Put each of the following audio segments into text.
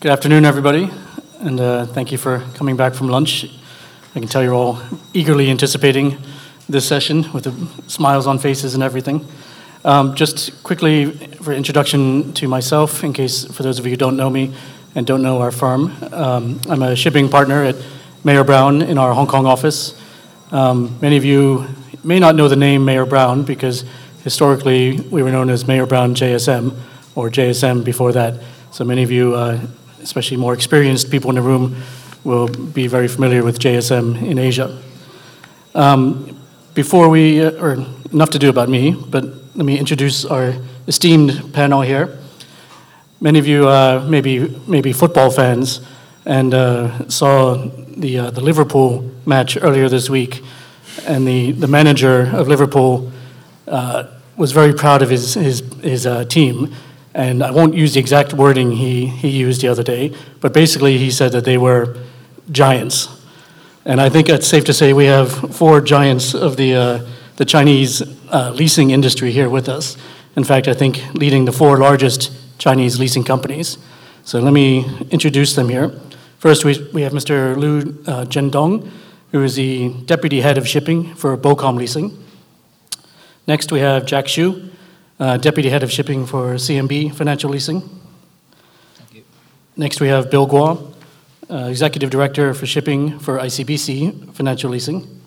Good afternoon, everybody, and uh, thank you for coming back from lunch. I can tell you're all eagerly anticipating this session with the smiles on faces and everything. Um, just quickly for introduction to myself, in case for those of you who don't know me and don't know our firm, um, I'm a shipping partner at Mayer Brown in our Hong Kong office. Um, many of you may not know the name Mayer Brown because historically we were known as Mayer Brown JSM or JSM before that. So many of you, uh, especially more experienced people in the room, will be very familiar with JSM in Asia. Um, before we, uh, or enough to do about me, but let me introduce our esteemed panel here. Many of you uh, may be football fans and uh, saw the uh, the Liverpool match earlier this week, and the the manager of Liverpool was very proud of his team. I won't use the exact wording he he used the other day, but basically he said that they were giants. And I think it's safe to say we have four giants of the uh, the Chinese uh, leasing industry here with us. In fact, I think leading the four largest Chinese leasing companies. So let me introduce them here. First, we we have Mr. Liu Jiandong, uh, who is the Deputy Head of Shipping for BOCOM Leasing. Next, we have Jack Xu, Uh, Deputy Head of Shipping for CMB Financial Leasing. Thank you. Next, we have Bill Guo, uh, Executive Director for Shipping for ICBC Financial Leasing.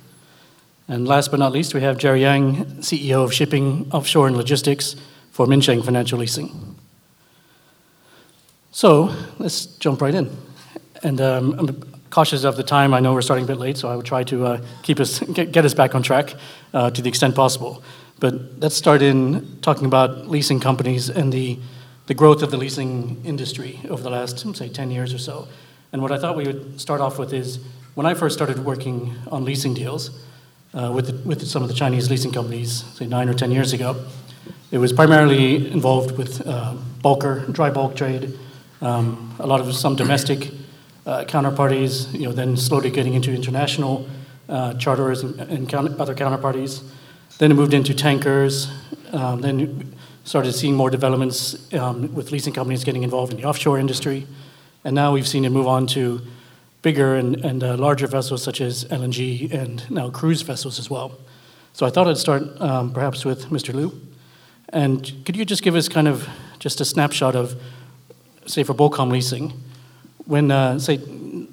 And last but not least, we have Jerry Yang, CEO of Shipping, Offshore & Logistics for Minsheng Financial Leasing. So let's jump right in. And um, I'm cautious of the time. I know we're starting a bit late, so I will try to uh, keep us get us back on track to the extent possible. But let's start in talking about leasing companies and the the growth of the leasing industry over the last, say, 10 years or so. And what I thought we would start off with is when I first started working on leasing deals uh, with with some of the Chinese leasing companies, say, nine or 10 years ago, it was primarily involved with uh, bulker, dry bulk trade, um, a lot of some domestic uh, counterparties, you know, then slowly getting into international charters and other counterparties. Then it moved into tankers, um, then started seeing more developments um, with leasing companies getting involved in the offshore industry. And now we've seen it move on to bigger and and uh, larger vessels such as LNG and now cruise vessels as well. So I thought I'd start um, perhaps with Mr. Liu. And could you just give us kind of just a snapshot of, say, for BOCOM Leasing, when, uh, say,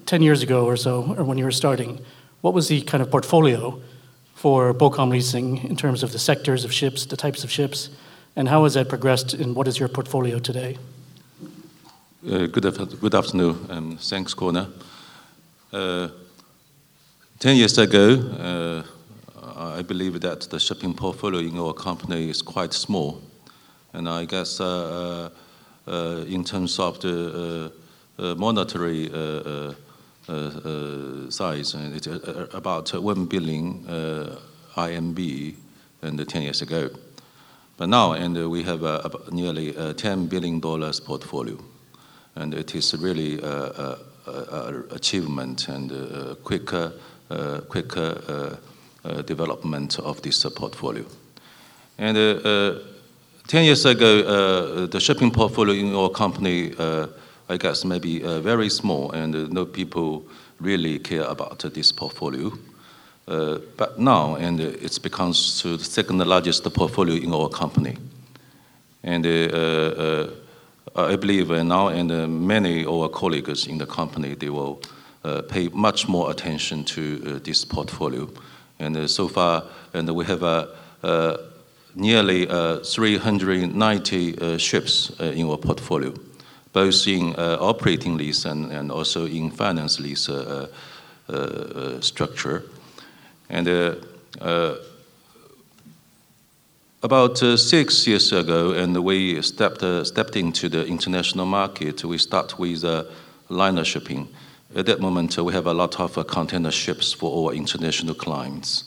10 years ago or so, or when you were starting, what was the kind of portfolio for BOCOM Leasing in terms of the sectors of ships, the types of ships, and how has that progressed, and what is your portfolio today? Uh, good afternoon, and thanks, Connor. Uh, 10 years ago, uh, I believe that the shipping portfolio in our company is quite small. And I guess, in terms of the monetary Uh, uh, size, and it's uh, about 1 billion RMB 10 years ago. But now and we have nearly $10 billion portfolio, and it is really an achievement and quicker development of this portfolio. And 10 years ago, the shipping portfolio in our company, I guess maybe uh, very small, and uh, no people really care about this portfolio. Uh, but now and it's become the second largest portfolio in our company. And I believe now and many of our colleagues in the company, they will pay much more attention to this portfolio. And so far, and we have nearly 390 ships in our portfolio, both in uh, operating lease and and also in finance lease uh, uh, structure. And about six years ago, and we stepped stepped into the international market. We start with liner shipping. At that moment, we have a lot of container ships for our international clients.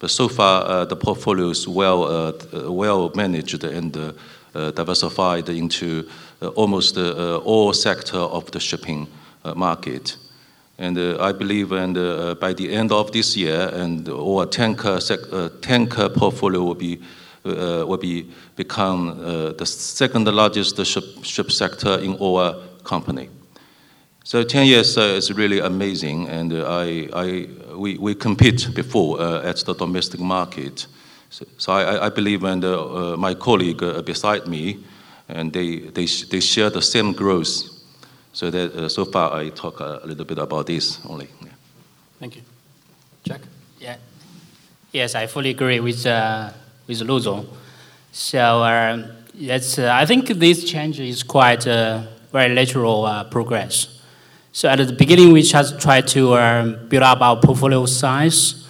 But so far, the portfolio is well managed and diversified into almost all sector of the shipping market. And I believe and, by the end of this year, and our tanker tanker portfolio will be will be become the second largest ship ship sector in our company. So 10 years uh, is really amazing, and uh, I, I, we, we compete before uh, at the domestic market. So, so I, I believe, and uh, uh, my colleague uh, beside me, and they, they, they share the same growth. So that so far I talk a little bit about this only. Yeah. Thank you. Jack? Yeah. Yes, I fully agree with, with Liu So um, yes, I think this change is quite a very natural progress. So at the beginning, we just try to uh, build up our portfolio size,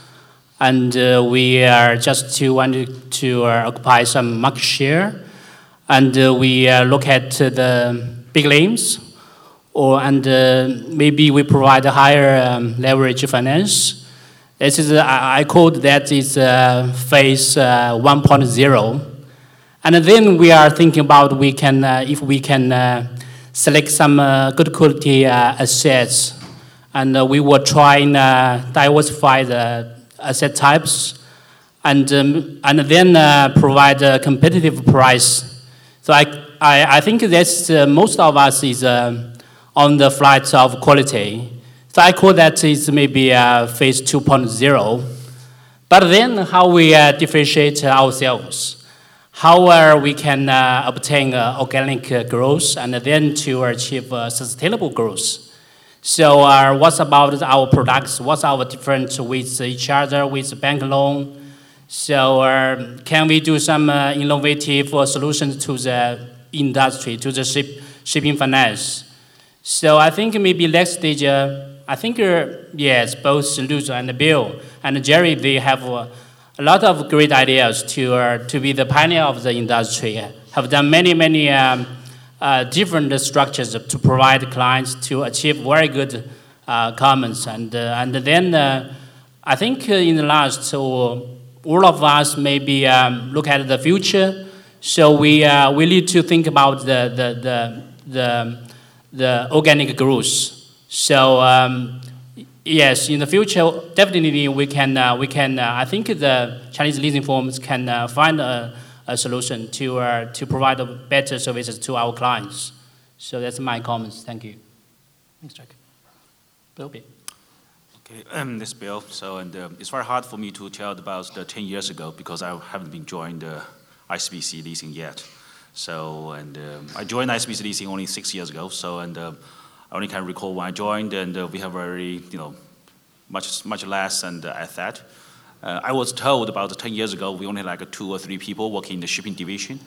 and uh, we are just to want to, to uh, occupy some market share, and uh, we uh, look at the big names, or and uh, maybe we provide a higher um, leverage finance. This is I, call that is phase 1.0, and then we are thinking about we can if we can select some uh, good quality uh, assets, and uh, we will try and diversify the asset types, and um, and then provide a competitive price. So I I, I think that's most of us is on the flight of quality. So I call that is maybe uh, phase 2.0. But then how we uh, differentiate ourselves how we can uh, obtain uh, organic uh, growth and then to achieve sustainable growth. So what's about our products? What's our difference with each other, with bank loan? So uh, can we do some uh, innovative uh, solutions to the industry, to the ship, shipping finance? So I think maybe next stage, I think yes, both Liu and Bill and Jerry, they have a lot of great ideas to, uh, to be the pioneer of the industry. Have done many, many um, uh, different structures to provide clients to achieve very good uh, comments. And, uh, and then uh, I think uh, in the last, all of us maybe um, look at the future. So we, we need to think about the, the, the, the, the organic growth. So um, Yes, in the future, definitely we can, uh, we can uh, I think the Chinese leasing firms can uh, find a, a solution to, uh, to provide better services to our clients. So that's my comments. Thank you. Thanks, Jack. Bill? Um, this Bill. So, and um, it's very hard for me to tell about the 10 years ago because I haven't been joined uh, ICBC leasing yet. So, and um, I joined ICBC leasing only six years ago. So, and um, I only can recall when I joined, and uh, we have very, you know, much much less and uh, at that. Uh, I was told about 10 years ago we only like two or three people working in the shipping division,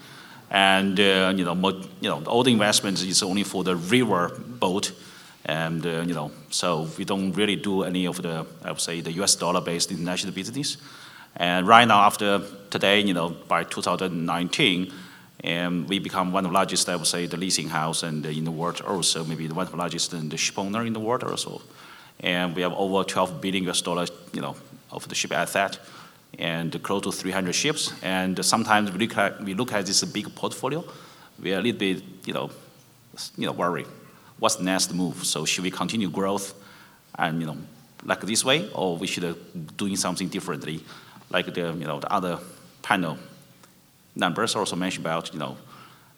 and uh, you know, you know, all the investments is only for the river boat, and uh, you know, so we don't really do any of the I would say the U.S. dollar-based international business. And right now, after today, you know, by 2019 and we become one of the largest, I would say, the leasing house and in the world also, maybe the one of the largest and the ship owner in the world also. And we have over 12 billion US dollars, you know, of the ship asset and close to 300 ships. And sometimes we look at, we look at this big portfolio, we are a little bit, you know, you know, worried. What's the next move? So should we continue growth and, you know, like this way, or we should uh, doing something differently, like the, you know, the other panel numbers also mentioned about, you know,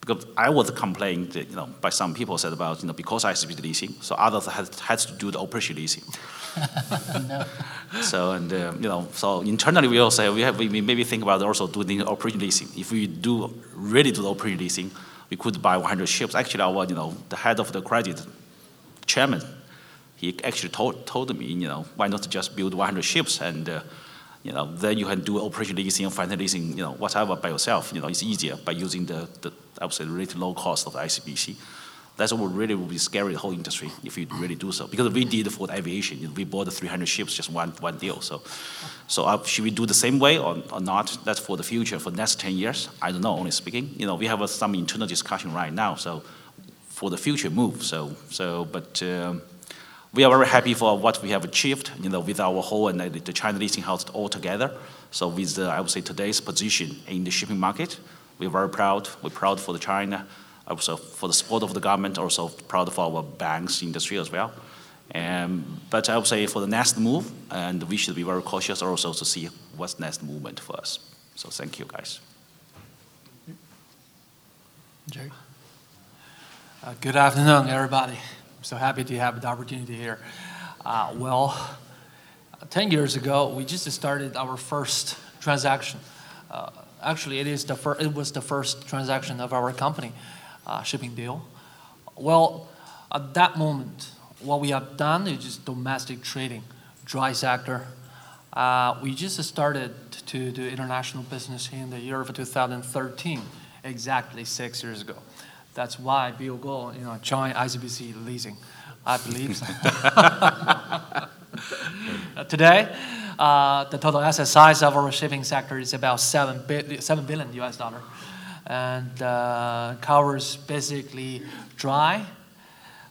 because I was complained, that, you know, by some people said about, you know, because I speak leasing, so others had, had to do the operation leasing. no. So, and, uh, you know, so internally we also we have, we maybe think about also doing the operation leasing. If we do really do the operation leasing, we could buy 100 ships. Actually, our, you know, the head of the credit chairman, he actually told, told me, you know, why not just build 100 ships and, uh, you know, then you can do operation leasing, finance leasing, you know, whatever by yourself. You know, it's easier by using the, the I would say, really low cost of ICBC. That's what really would be scary the whole industry if you really do so. Because we did for the aviation, we bought the 300 ships, just one, one deal. So, so uh, should we do the same way or, or not? That's for the future, for the next 10 years. I don't know, only speaking. You know, we have uh, some internal discussion right now. So for the future move. So, so but um, we are very happy for what we have achieved, you know, with our whole and the China leasing house all together. So with, the, I would say, today's position in the shipping market, we're very proud. We're proud for the China, also for the support of the government, also proud of our banks industry as well. And, but I would say for the next move, and we should be very cautious also to see what's next movement for us. So thank you, guys. Jerry? Uh, good afternoon, everybody. so happy to have the opportunity here. Uh, well, 10 years ago, we just started our first transaction. Uh, actually, it, is the fir- it was the first transaction of our company, uh, shipping deal. Well, at that moment, what we have done is just domestic trading, dry sector. Uh, we just started to do international business in the year of 2013, exactly six years ago. That's why Bill Guo, you know, joined ICBC Leasing, I believe. Today, uh, the total asset size of our shipping sector is about seven, bi- 7 billion US dollar, and uh, covers basically dry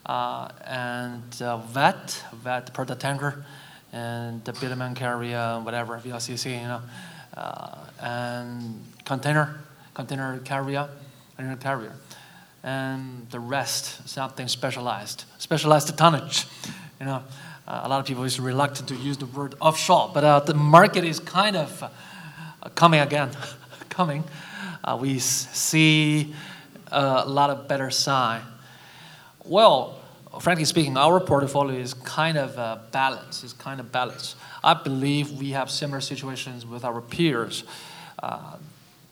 uh, and uh, wet, vet product tanker, and the bitumen carrier, whatever, VLCC, you know, uh, and container, container carrier, container carrier, and the rest something specialized, specialized tonnage, you know. Uh, a lot of people is reluctant to use the word offshore, but uh, the market is kind of coming again, coming. Uh, we see a lot of better sign. Well, frankly speaking, our portfolio is kind of uh, balanced. It's kind of balanced. I believe we have similar situations with our peers. Uh,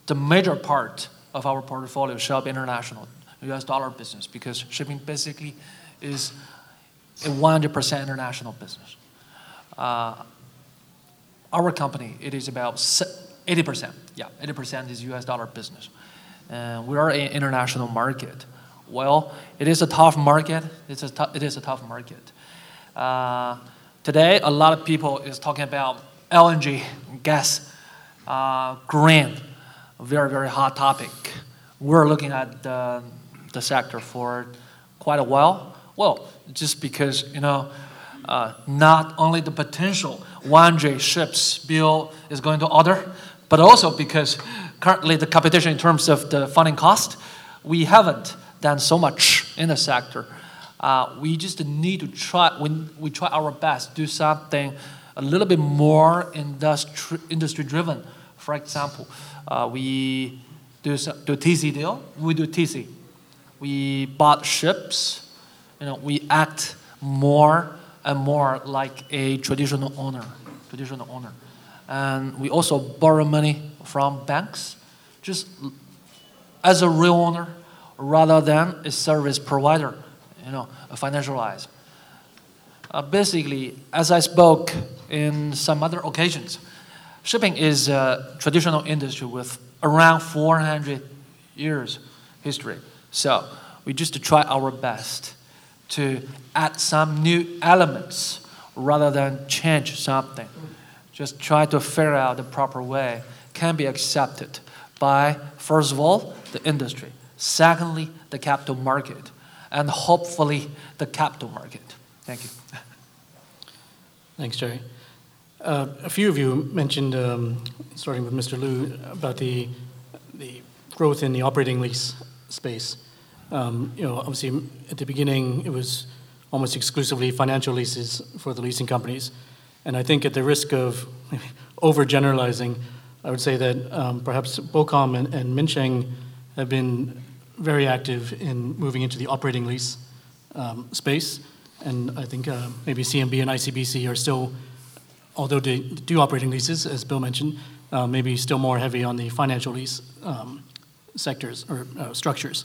the major part of our portfolio shall be international, U.S. dollar business, because shipping basically is a 100% international business. Uh, our company, it is about 80%. Yeah, 80% is US dollar business. We are an international market. Well, it is a tough market. It's a tou- it is a tough market. Uh, today, a lot of people is talking about LNG, gas, uh, green, very, very hot topic. We're looking at the, the sector for quite a while. Well, just because, you know, uh, not only the potential 1J ships Bill is going to order, but also because currently the competition in terms of the funding cost, we haven't done so much in the sector. Uh, we just need to try, when we try our best, to do something a little bit more industri- industry driven. For example, uh, we do, some, do TC deal, we do TC. We bought ships, you know, we act more and more like a traditional owner, traditional owner. And we also borrow money from banks, just as a real owner, rather than a service provider, you know, a financialized. Uh, basically, as I spoke in some other occasions, shipping is a traditional industry with around 400 years history. So we just try our best to add some new elements rather than change something. Just try to figure out the proper way can be accepted by, first of all, the industry, secondly, the capital market, and hopefully the capital market. Thank you. Thanks, Jerry. Uh, a few of you mentioned, um, starting with Mr. Liu, about the, the growth in the operating lease space. Um, you know, obviously, at the beginning, it was almost exclusively financial leases for the leasing companies. And I think at the risk of overgeneralizing, I would say that um, perhaps BOCOM and, and Minsheng have been very active in moving into the operating lease um, space. And I think uh, maybe CMB and ICBC are still, although they do operating leases, as Bill mentioned, uh, maybe still more heavy on the financial lease um, sectors or uh, structures.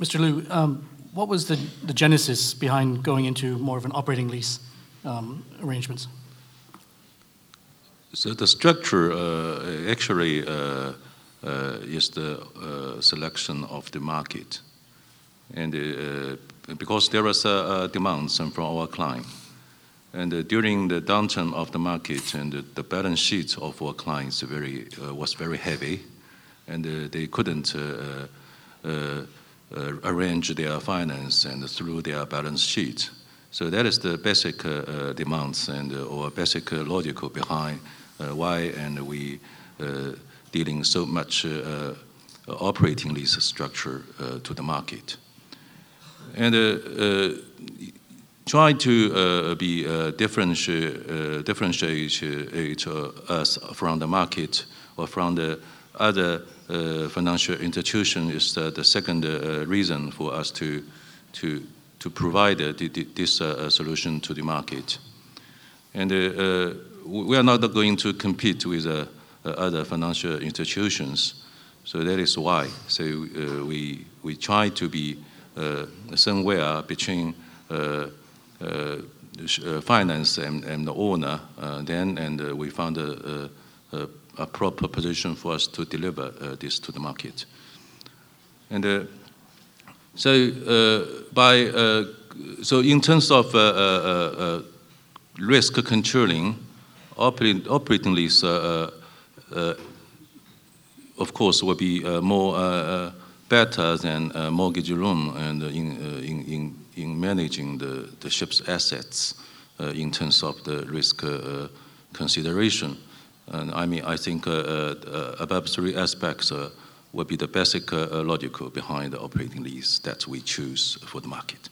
Mr. Liu, um, what was the, the genesis behind going into more of an operating lease um, arrangements? So the structure uh, actually uh, uh, is the uh, selection of the market, and uh, because there was a, a demand from our client, and during the downturn of the market, and the, balance sheet of our clients very was very heavy, and they couldn't. Arrange their finance and through their balance sheet. So that is the basic uh, demands and uh, or basic logical behind why and we dealing so much operating lease structure to the market. And try to uh, be uh, differentiate, uh, differentiate us from the market or from the other uh, financial institution is the second uh, reason for us to, to, to provide uh, this uh, uh, solution to the market. And we are not going to compete with other financial institutions. So that is why. So we, we try to be somewhere between finance and, and the owner then, and we found a, a, a, proper position for us to deliver this to the market. And so uh, by uh, so in terms of uh, risk controlling, operating, operating lease, uh, uh, of course, will be uh, more better than mortgage loan and in, in, in, in managing the, the ship's assets in terms of the risk consideration. And I mean, I think above three aspects will be the basic logical behind the operating lease that we choose for the market.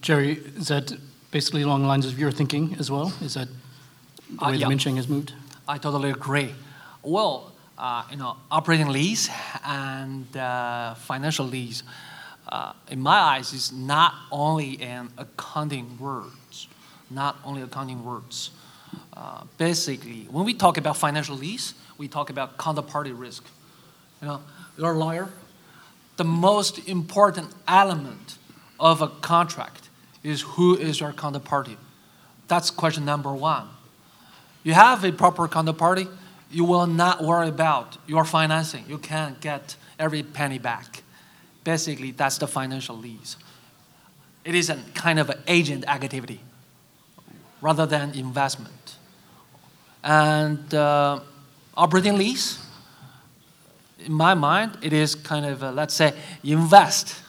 Jerry, is that basically along the lines of your thinking as well? Is that the way uh, yeah. the Minsheng has moved? I totally agree. Well, uh, you know, operating lease and uh, financial lease, uh, in my eyes, is not only an accounting words, not only accounting words. Uh, basically, when we talk about financial lease, we talk about counterparty risk. You know, you're a lawyer. The most important element of a contract is who is your counterparty. That's question number one. You have a proper counterparty, you will not worry about your financing. You can't get every penny back. Basically, that's the financial lease. It is a kind of agent activity rather than investment. And uh, operating lease, in my mind, it is kind of, a, let's say, invest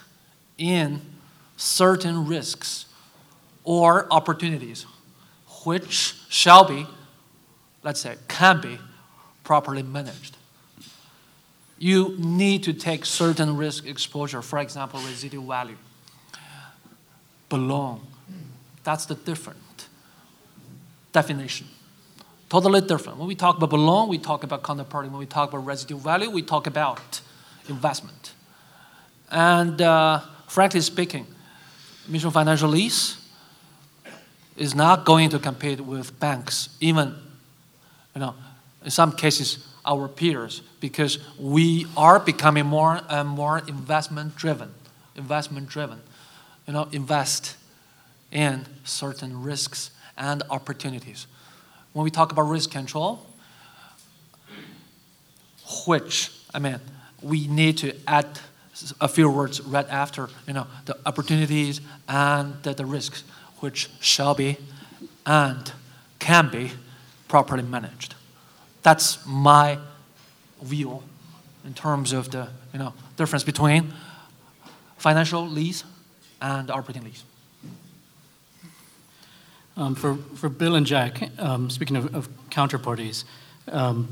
in certain risks or opportunities which shall be, let's say, can be properly managed. You need to take certain risk exposure, for example, residual value. Belong. That's the different definition. Totally different. When we talk about belong, we talk about counterparty. When we talk about residual value, we talk about investment. And uh, frankly speaking, Minsheng Financial Lease is not going to compete with banks, even, you know, in some cases, our peers, because we are becoming more and more investment driven. Investment driven. You know, invest in certain risks and opportunities. When we talk about risk control, which, I mean, we need to add a few words right after, you know, the opportunities and the, the risks which shall be and can be properly managed. That's my view in terms of the you know, difference between financial lease and operating lease. Um, for, for Bill and Jack, um, speaking of, of counterparties, um,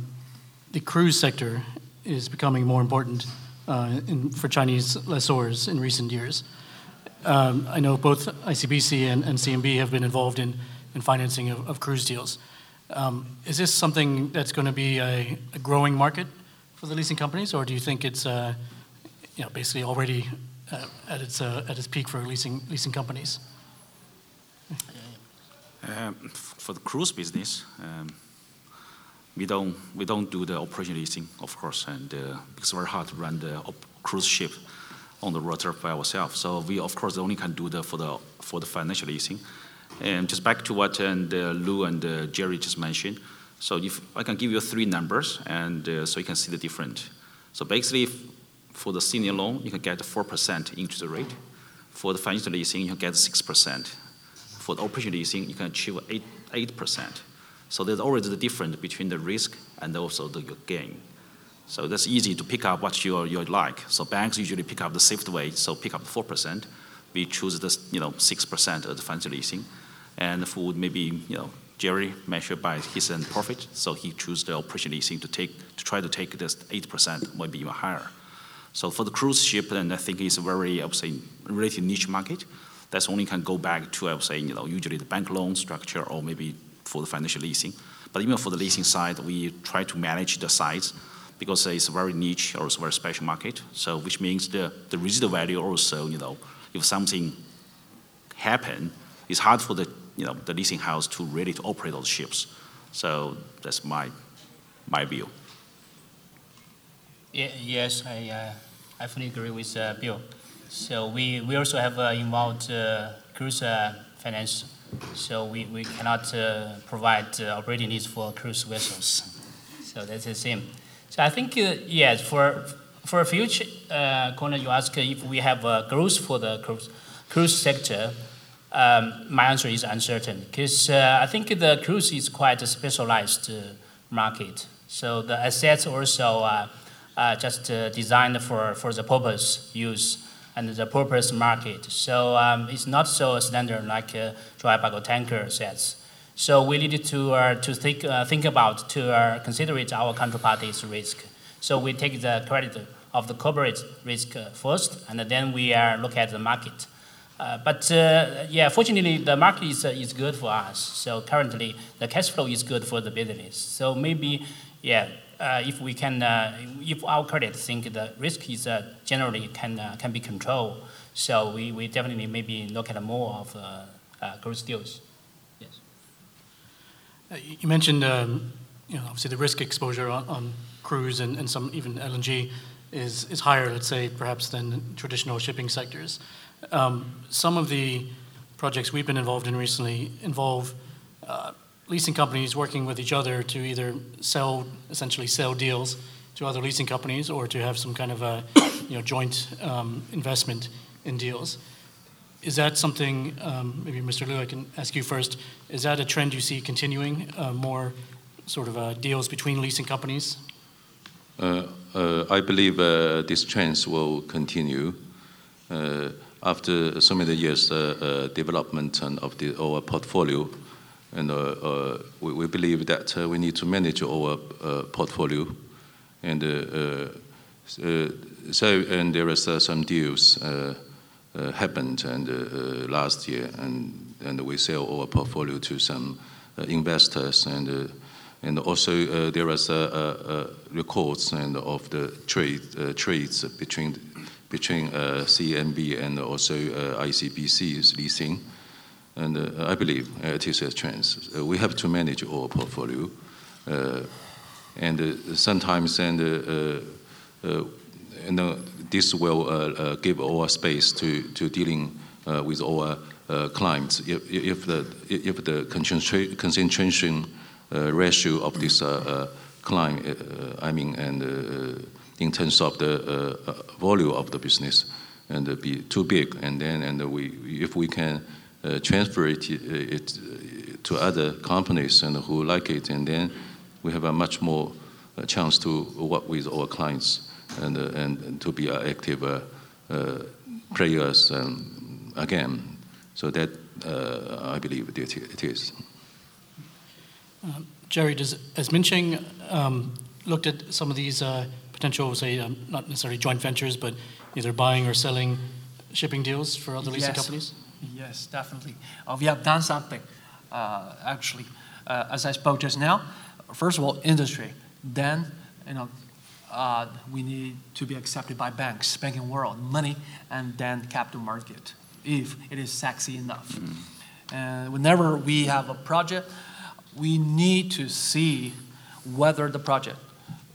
the cruise sector is becoming more important uh, in, for Chinese lessors in recent years. Um, I know both ICBC and, and, CMB have been involved in, in financing of, of cruise deals. Um, is this something that's going to be a, a, growing market for the leasing companies, or do you think it's uh, you know, basically already uh, at, its, uh, at its peak for leasing, leasing companies? Um, for the cruise business, um, we don't we don't do the operation leasing, of course, and uh, it's very hard to run the cruise ship on the water by ourselves. So we, of course, only can do the for the for the financial leasing. And just back to what and uh, Liu and uh, Jerry just mentioned. So if I can give you three numbers, and uh, so you can see the difference. So basically, for the senior loan, you can get four percent interest rate. For the financial leasing, you can get six percent. For the operation leasing, you can achieve eight eight percent. So there's always the difference between the risk and also the gain. So that's easy to pick up what you you like. So banks usually pick up the safe way, so pick up four percent. We choose the you know six percent of the financial leasing, and for maybe you know Jerry measured by his own profit, so he choose the operation leasing to take to try to take this eight percent, maybe even higher. So for the cruise ship, and I think it's a very I would say relatively niche market. That's only can go back to I would say you know usually the bank loan structure or maybe for the financial leasing. But even for the leasing side, we try to manage the size because it's a very niche or it's a very special market. So which means the, the residual value also, you know, if something happen, it's hard for the you know the leasing house to really to operate those ships. So that's my my view. Yeah, yes, I, uh, I fully agree with uh, Bill. So we, we also have uh, involved uh, cruise uh, finance. So we, we cannot uh, provide operating needs for cruise vessels. So that's the same. So I think, yes, for, for a future corner, you ask if we have growth for the cruise, cruise sector. Um, my answer is uncertain because I think the cruise is quite a specialized market. So the assets also uh, just uh, designed for, for the purpose use and the purpose market. So um, it's not so standard like uh, dry cargo tanker sets. So we need to, uh, to think, uh, think about, to uh, consider our counterparty's risk. So we take the credit of the corporate risk uh, first, and then we uh, look at the market. Uh, but yeah, fortunately, the market is, is good for us. So currently, the cash flow is good for the business. So maybe, yeah, if we can, uh, if our credit think the risk is uh, generally can can be controlled, so we, we definitely maybe look at more of growth deals. Yes. you mentioned, um, you know, obviously the risk exposure on, on cruise and, and some even LNG is, is higher, let's say, perhaps than traditional shipping sectors. Um, some of the projects we've been involved in recently involve uh, leasing companies working with each other to either sell, essentially sell deals to other leasing companies or to have some kind of a you know, joint um, investment in deals. Is that something, um, maybe Mr. Liu, I can ask you first, is that a trend you see continuing, uh, more sort of uh, deals between leasing companies? Uh, uh I believe uh, this trend will continue uh, after so many years development of the, our portfolio and uh, uh, we, we, believe that uh, we need to manage our uh, portfolio. And uh, uh, so, and there is some deals happened and last year, and and we sell our portfolio to some investors and. And also, there is records and of the trade trades between between CMB and also ICBC's leasing. And uh, I believe uh, it is a trend. Uh, we have to manage our portfolio. Uh, and uh, sometimes, and, uh, and this will give our space to, to dealing with our clients. If, if, the, if the concentration ratio of this client, I mean, and in terms of the volume of the business, and be too big, and then and we if we can uh, transfer it, uh, it, to other companies and who like it, and then we have a much more uh, chance to work with our clients and, and, and, to be active players um, again. So that I believe it, it is. Um, Jerry, does, has Minsheng um, looked at some of these uh, potential, say, um, not necessarily joint ventures, but either buying or selling shipping deals for other leasing yes. companies? Yes, definitely. Uh, we have done something, uh, actually. Uh, as I spoke just now, first of all, industry. Then, you know, uh, we need to be accepted by banks, banking world, money, and then capital market, if it is sexy enough. Mm. And whenever we have a project, we need to see whether the project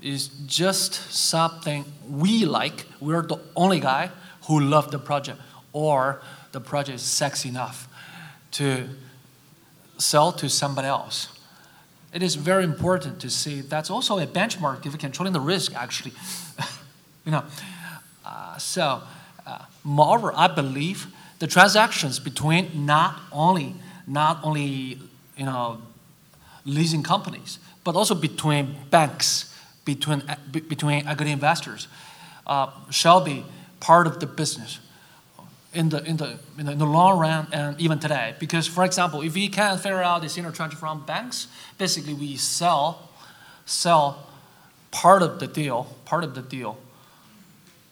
is just something we like. We're the only guy who love the project, or the project is sexy enough to sell to somebody else. It is very important to see that's also a benchmark if controlling the risk, actually. you know, uh, so uh, moreover, I believe the transactions between not only not only you know leasing companies, but also between banks, between between equity investors, uh, shall be part of the business in the, in, the, in the, in the long run and even today. Because, for example, if we can figure out this interchange from banks, basically we sell, sell part of the deal, part of the deal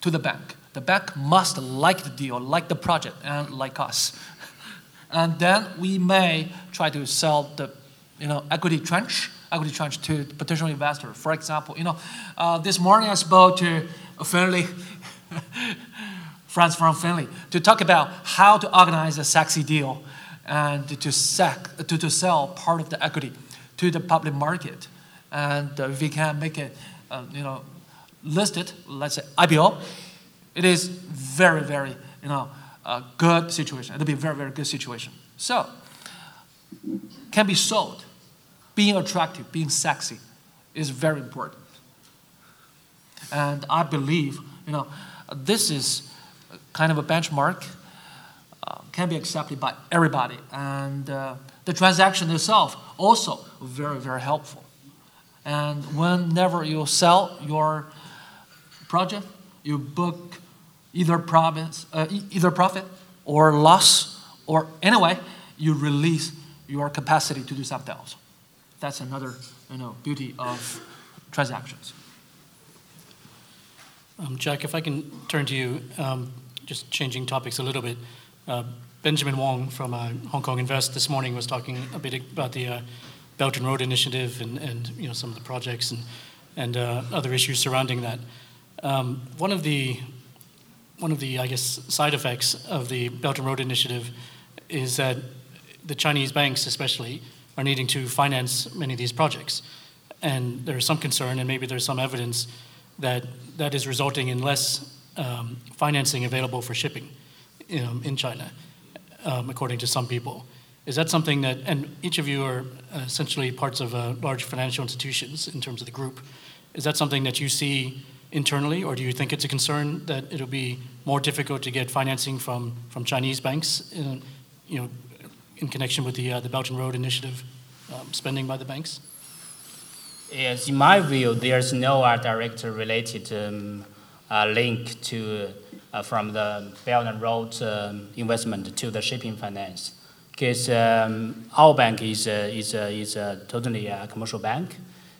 to the bank. The bank must like the deal, like the project, and like us. and then we may try to sell the you know, equity tranche, equity tranche to potential investor. For example, you know, uh, this morning I spoke to a fairly Franz from Fearnley, to talk about how to organize a sexy deal and to, sec, to, to sell part of the equity to the public market. And uh, if we can make it, uh, you know, listed, let's say IPO, it is very, very, you know, a good situation. It'll be a very, very good situation. So, can be sold. Being attractive, being sexy is very important. And I believe, you know, this is kind of a benchmark, uh, can be accepted by everybody. And uh, the transaction itself also very, very helpful. And whenever you sell your project, you book either, province, uh, either profit or loss, or anyway, you release your capacity to do something else. That's another you know, beauty of transactions. Um, Jack, if I can turn to you, um, just changing topics a little bit. Uh, Benjamin Wong from uh, Hong Kong Invest this morning was talking a bit about the uh, Belt and Road Initiative and, and you know some of the projects and and uh, other issues surrounding that. Um, one of the one of the I guess side effects of the Belt and Road Initiative is that the Chinese banks, especially, are needing to finance many of these projects, and there is some concern and maybe there's some evidence that that is resulting in less um, financing available for shipping um, in China, um, according to some people. Is that something that, and each of you are essentially parts of uh, large financial institutions in terms of the group. Is that something that you see internally, or do you think it's a concern that it'll be more difficult to get financing from, from Chinese banks, in, you know, in connection with the, uh, the Belt and Road Initiative um, spending by the banks? Yes, in my view, there's no uh, direct related um, uh, link to uh, from the Belt and Road um, investment to the shipping finance because um, our bank is is is a totally a commercial bank.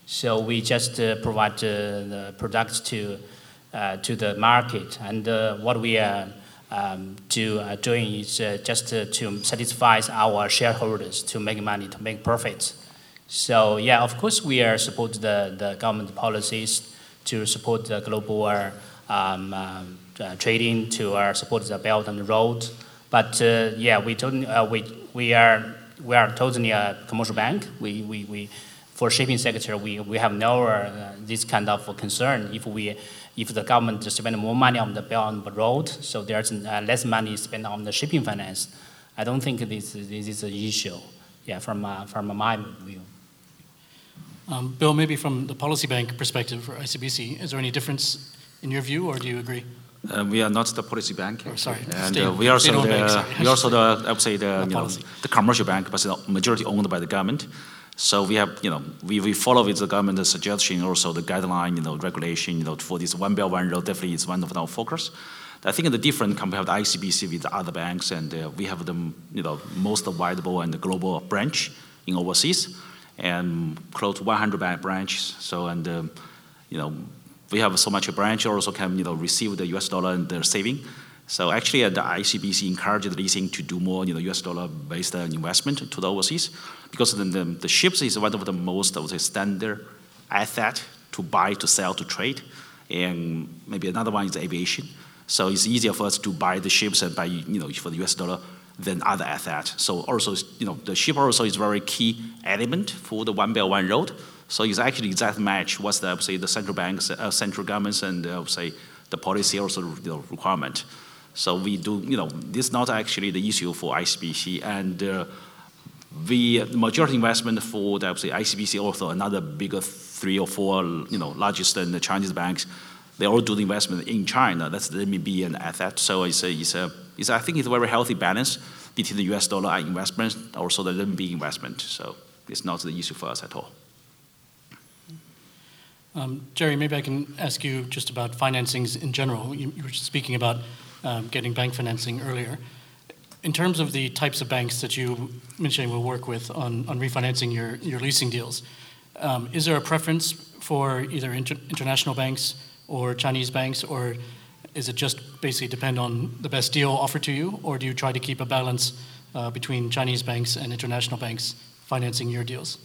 So we just uh, provide uh, the products to uh, to the market, and uh, what we are um, uh, doing is uh, just to satisfy our shareholders to make money, to make profits. So yeah, of course we are support the, the government policies to support the global um, trading, to our support the Belt and Road. But yeah, we, totally, we we are we are totally a commercial bank. We, we, we for shipping sector, we, we have no uh, this kind of concern if we if the government spend more money on the belt and the road, so there's uh, less money spent on the shipping finance. I don't think this, this is an issue. Yeah, from uh, from my view. Um, Bill, maybe from the policy bank perspective for ICBC, is there any difference in your view, or do you agree? Uh, we are not the policy bank. Oh, sorry, and uh, we are also the bank, we also the I would say the you know, the commercial bank, but it's majority owned by the government. So we have you know we, we follow with the government suggestion also the guideline you know regulation you know for this one belt one road definitely is one of our focus. I think the different compared to ICBC with the other banks and uh, we have the you know most widable and global branch in overseas and close to 100 bank branches. So and um, you know we have so much branch also can you know receive the US dollar and the saving. So actually, uh, the ICBC encouraged leasing to do more, you know, U.S. dollar-based uh, investment to the overseas, because the, the, the, ships is one of the most, I would say, standard asset to buy, to sell, to trade, and maybe another one is aviation. So it's easier for us to buy the ships and buy, you know, for the U.S. dollar than other assets. So also, you know, the ship also is very key element for the one belt one road. So it's actually exact match what's the say the central banks, uh, central governments, and uh, say the policy also you know, requirement. So we do you know this is not actually the issue for ICBC and. Uh, the majority investment for the say, ICBC also another bigger three or four you know largest than the Chinese banks, they all do the investment in China. That's the RMB and asset. So it's a, it's a it's, I think it's a very healthy balance between the US dollar investment also the RMB investment. So it's not the issue for us at all. Um, Jerry, maybe I can ask you just about financings in general. You, you were speaking about um, getting bank financing earlier. In terms of the types of banks that you mentioned will work with on, on refinancing your, your leasing deals, um, is there a preference for either inter- international banks or Chinese banks, or is it just basically depend on the best deal offered to you, or do you try to keep a balance uh, between Chinese banks and international banks financing your deals?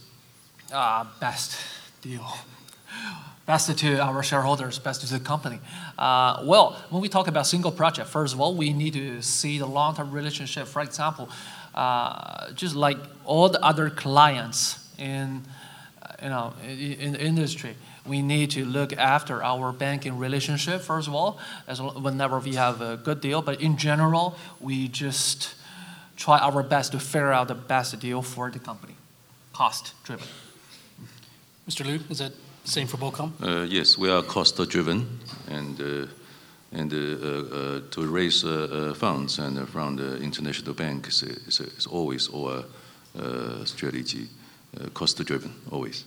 Uh, best deal best to our shareholders, best to the company. Uh, well, when we talk about single project, first of all, we need to see the long-term relationship. For example, uh, just like all the other clients in, you know, in, in the industry, we need to look after our banking relationship first of all, as whenever we have a good deal. But in general, we just try our best to figure out the best deal for the company, cost driven. Mr. Liu, is that same for BOCOM? Uh, yes, we are cost-driven, and uh, and uh, to raise funds and from the international bank is, is, is always our strategy, cost-driven, always.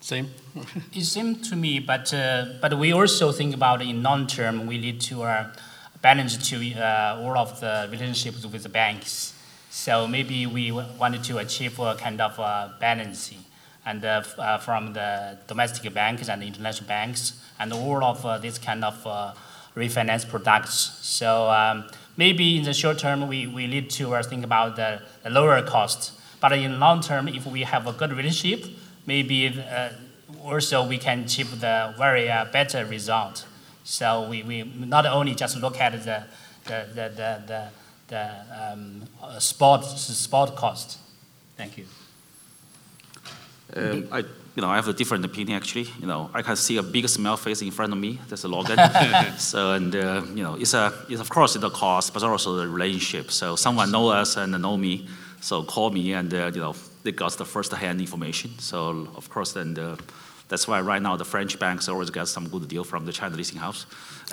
Same. it seems to me, but uh, but we also think about in long term we need to uh, balance to uh, all of the relationships with the banks. So maybe we wanted to achieve a kind of balancing and uh, uh, from the domestic banks and international banks, and all of uh, this kind of refinance products. So um, maybe in the short term, we, we need to think about the, the lower cost. But in long term, if we have a good relationship, maybe also we can achieve the very better result. So we, we not only just look at the, the, the, the, the, the um, spot, spot cost. Thank you. Um, I, you know, I have a different opinion actually. You know, I can see a big smile face in front of me. That's a Logan. so, and uh, you know, it's a, it's of course the cost, but also the relationship. So, someone know us and know me, so call me, and uh, you know, they got the first-hand information. So, of course, then the, that's why right now the French banks always get some good deal from the China leasing house,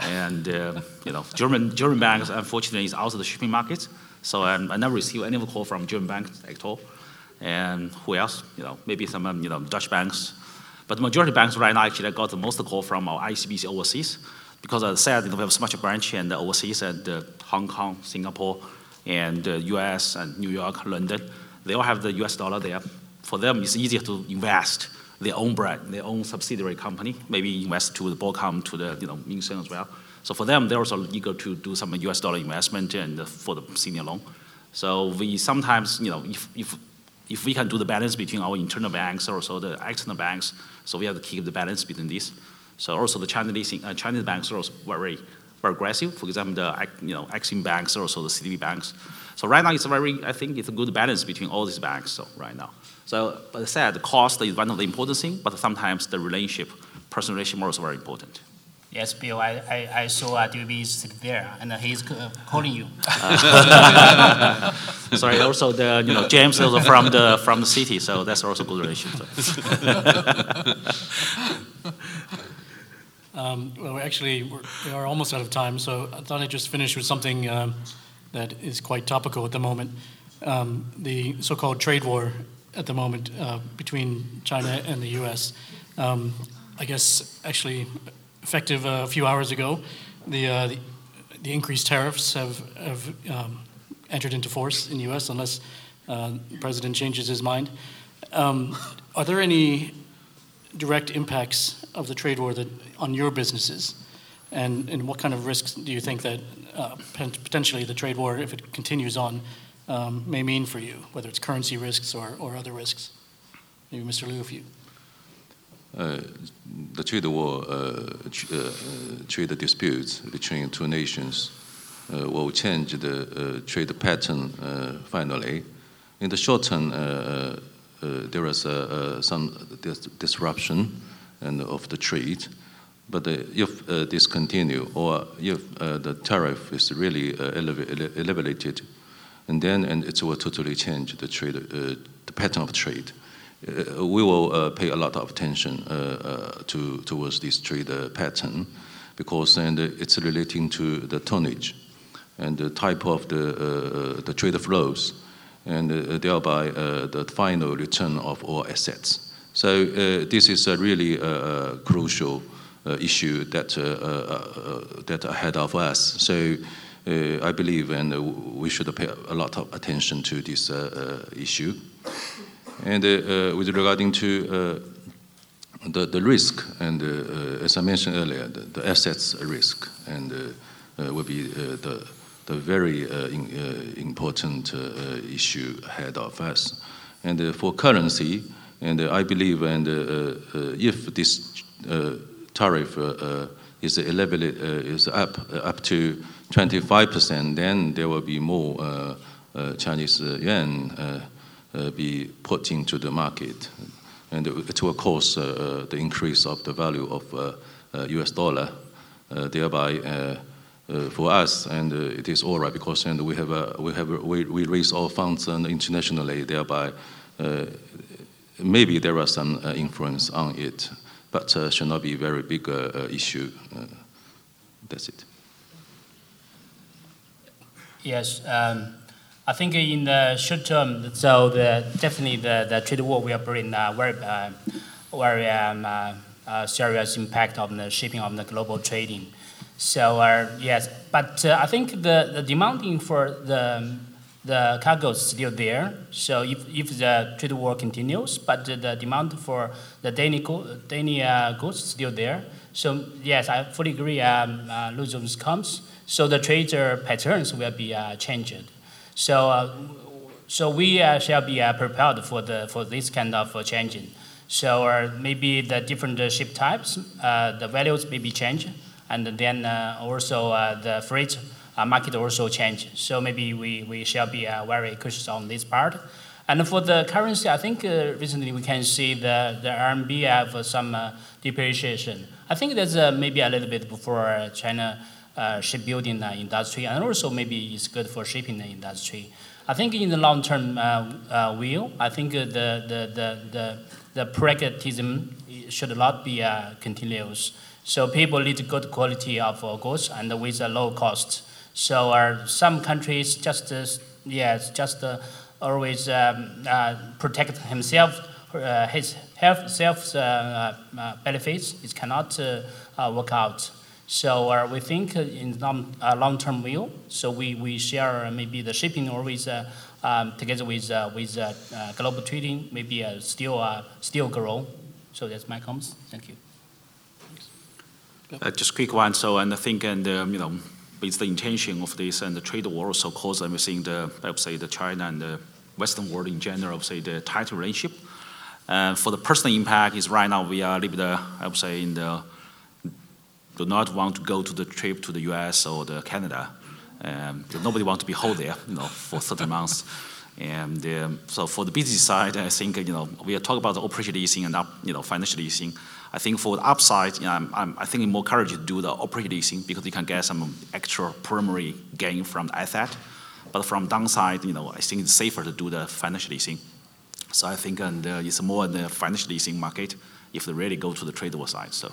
and uh, you know, German German banks unfortunately is out of the shipping market. So, um, I never receive any call from German banks at all and who else? You know, maybe some um, you know Dutch banks, but the majority of banks right now actually got the most call from our ICBC overseas, because as I said, you know, we have so much branch the overseas and uh, Hong Kong, Singapore, and uh, U.S. and New York, London. They all have the U.S. dollar there. For them, it's easier to invest their own brand, their own subsidiary company, maybe invest to the BOCOM, to the you know Ming as well. So for them, they're also eager to do some U.S. dollar investment and uh, for the senior loan. So we sometimes, you know, if, if if we can do the balance between our internal banks or also the external banks, so we have to keep the balance between these. So also the Chinese, uh, Chinese banks are also very, very aggressive. For example, the you know Exim banks or also the CDB banks. So right now it's very, I think it's a good balance between all these banks. So right now, so but I said the cost is one of the important things, but sometimes the relationship, personal relationship, also very important. Yes, Bill, I, I, I saw uh, DB sitting there, and he's uh, calling you. Sorry, also the you know James is from the from the city, so that's also good relationship. um, well, actually, we're, we are almost out of time, so I thought I'd just finish with something um, that is quite topical at the moment. Um, the so-called trade war at the moment uh, between China and the U.S. Um, I guess actually effective a few hours ago. The, uh, the, the, increased tariffs have, have um, entered into force in the U.S. unless uh, the president changes his mind. Um, are there any direct impacts of the trade war that, on your businesses? And, and what kind of risks do you think that uh, potentially the trade war, if it continues on, um, may mean for you, whether it's currency risks or, or other risks? Maybe Mr. Liu, if you. Uh, the trade war, uh, uh, uh, trade disputes between two nations uh, will change the uh, trade pattern finally. In the short term, there is some dis disruption and of the trade. But if this continue or if the tariff is really elevated, and then and it will totally change the trade, the pattern of trade. Uh, we will uh, pay a lot of attention uh, uh to, towards this trade pattern because and it's relating to the tonnage and the type of the, uh, uh, the trade flows and thereby the final return of all assets. So this is a really crucial issue that, that ahead of us. So I believe and we should pay a lot of attention to this issue. And uh, uh, with regarding to uh, the, the risk, and uh, uh, as I mentioned earlier, the, the assets risk, and uh, will be the, the very in, important issue ahead of us. And for currency, And I believe, and if this tariff is elevated, is up up to 25%, then there will be more Chinese yuan Uh, be put into the market, and it will cause uh, uh, the increase of the value of U.S. dollar, thereby for us, and it is all right because and we have we have we, we raise our funds and internationally, thereby maybe there are some influence on it, but should not be a very big issue. that's it. Yes. Um, I think in the short term, so the, definitely the, the trade war will bring a very, uh, very um, uh, uh, serious impact on the shipping of the global trading. So uh, yes, but uh, I think the, the demanding for the the cargo is still there. So if, if the trade war continues, but the, demand for the daily, uh, goods is still there. So yes, I fully agree. Um, uh, comes, so the trader patterns will be uh, changed. So uh, so we uh, shall be uh, prepared for the for this kind of changing. So maybe the different ship types, the values may be changed, and then also the freight market also change. So maybe we, we shall be very cautious on this part. And for the currency, I think uh, recently we can see the, the RMB have some uh, depreciation. I think that's uh, maybe a little bit for uh, China shipbuilding uh, industry, and also maybe it's good for shipping industry. I think in the long term uh, view, I think the, the, the, the, the pragmatism should not be continuous. So people need good quality of goods and with a low cost. So uh, some countries just uh, yes just uh, always um, uh, protect himself uh, his health self uh, benefits. It cannot work out. So uh, we think uh, in long uh, long term view. So we, we share maybe the shipping or with um, together with with global trading maybe still still grow. So that's my comments. Thank you. just quick one. So and I think and um, you know with the intention of this and the trade war also cause I'm seeing the I would say the China and the Western world in general, say the tight relationship. Uh, for the personal impact is right now we are a little bit, uh, I would say in the do not want to go to the trip to the U.S. or the Canada. Um, nobody wants to be hold there, you know, for 30 months. And um, so for the business side, I think you know we are talking about the operation leasing and up, you know financial leasing. I think for the upside, you know, I'm, I'm, i think more courage to do the operation leasing because you can get some extra primary gain from the asset. But from downside, you know, I think it's safer to do the financial leasing. So I think and, uh, it's more in the financial leasing market if they really go to the trade war side. So.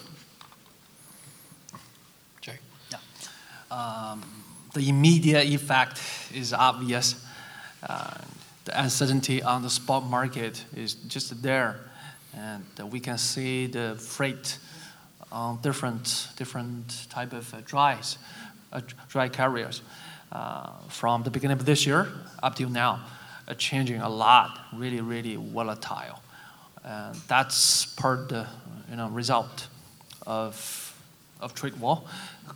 Jay. Yeah. Um, the immediate effect is obvious. Uh, the uncertainty on the spot market is just there. And uh, we can see the freight on different different type of uh, dries, uh, dry carriers. From the beginning of this year up till now, changing a lot, really really volatile, and that's part the you know result of of trade war,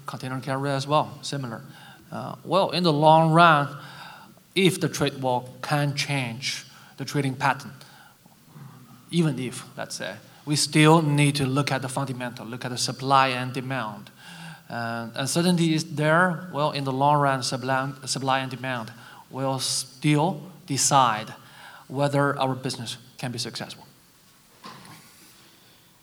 container carrier as well, similar. Uh, well, in the long run, if the trade war can change the trading pattern, even if, let's say, we still need to look at the fundamental, look at the supply and demand. And uncertainty is there. Well, in the long run, supply and demand will still decide whether our business can be successful.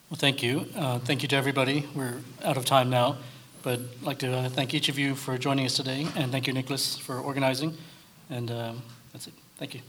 Well, thank you. Uh, thank you to everybody. We're out of time now, but I'd like to uh, thank each of you for joining us today, and thank you, Nicholas, for organizing. And um, that's it. Thank you.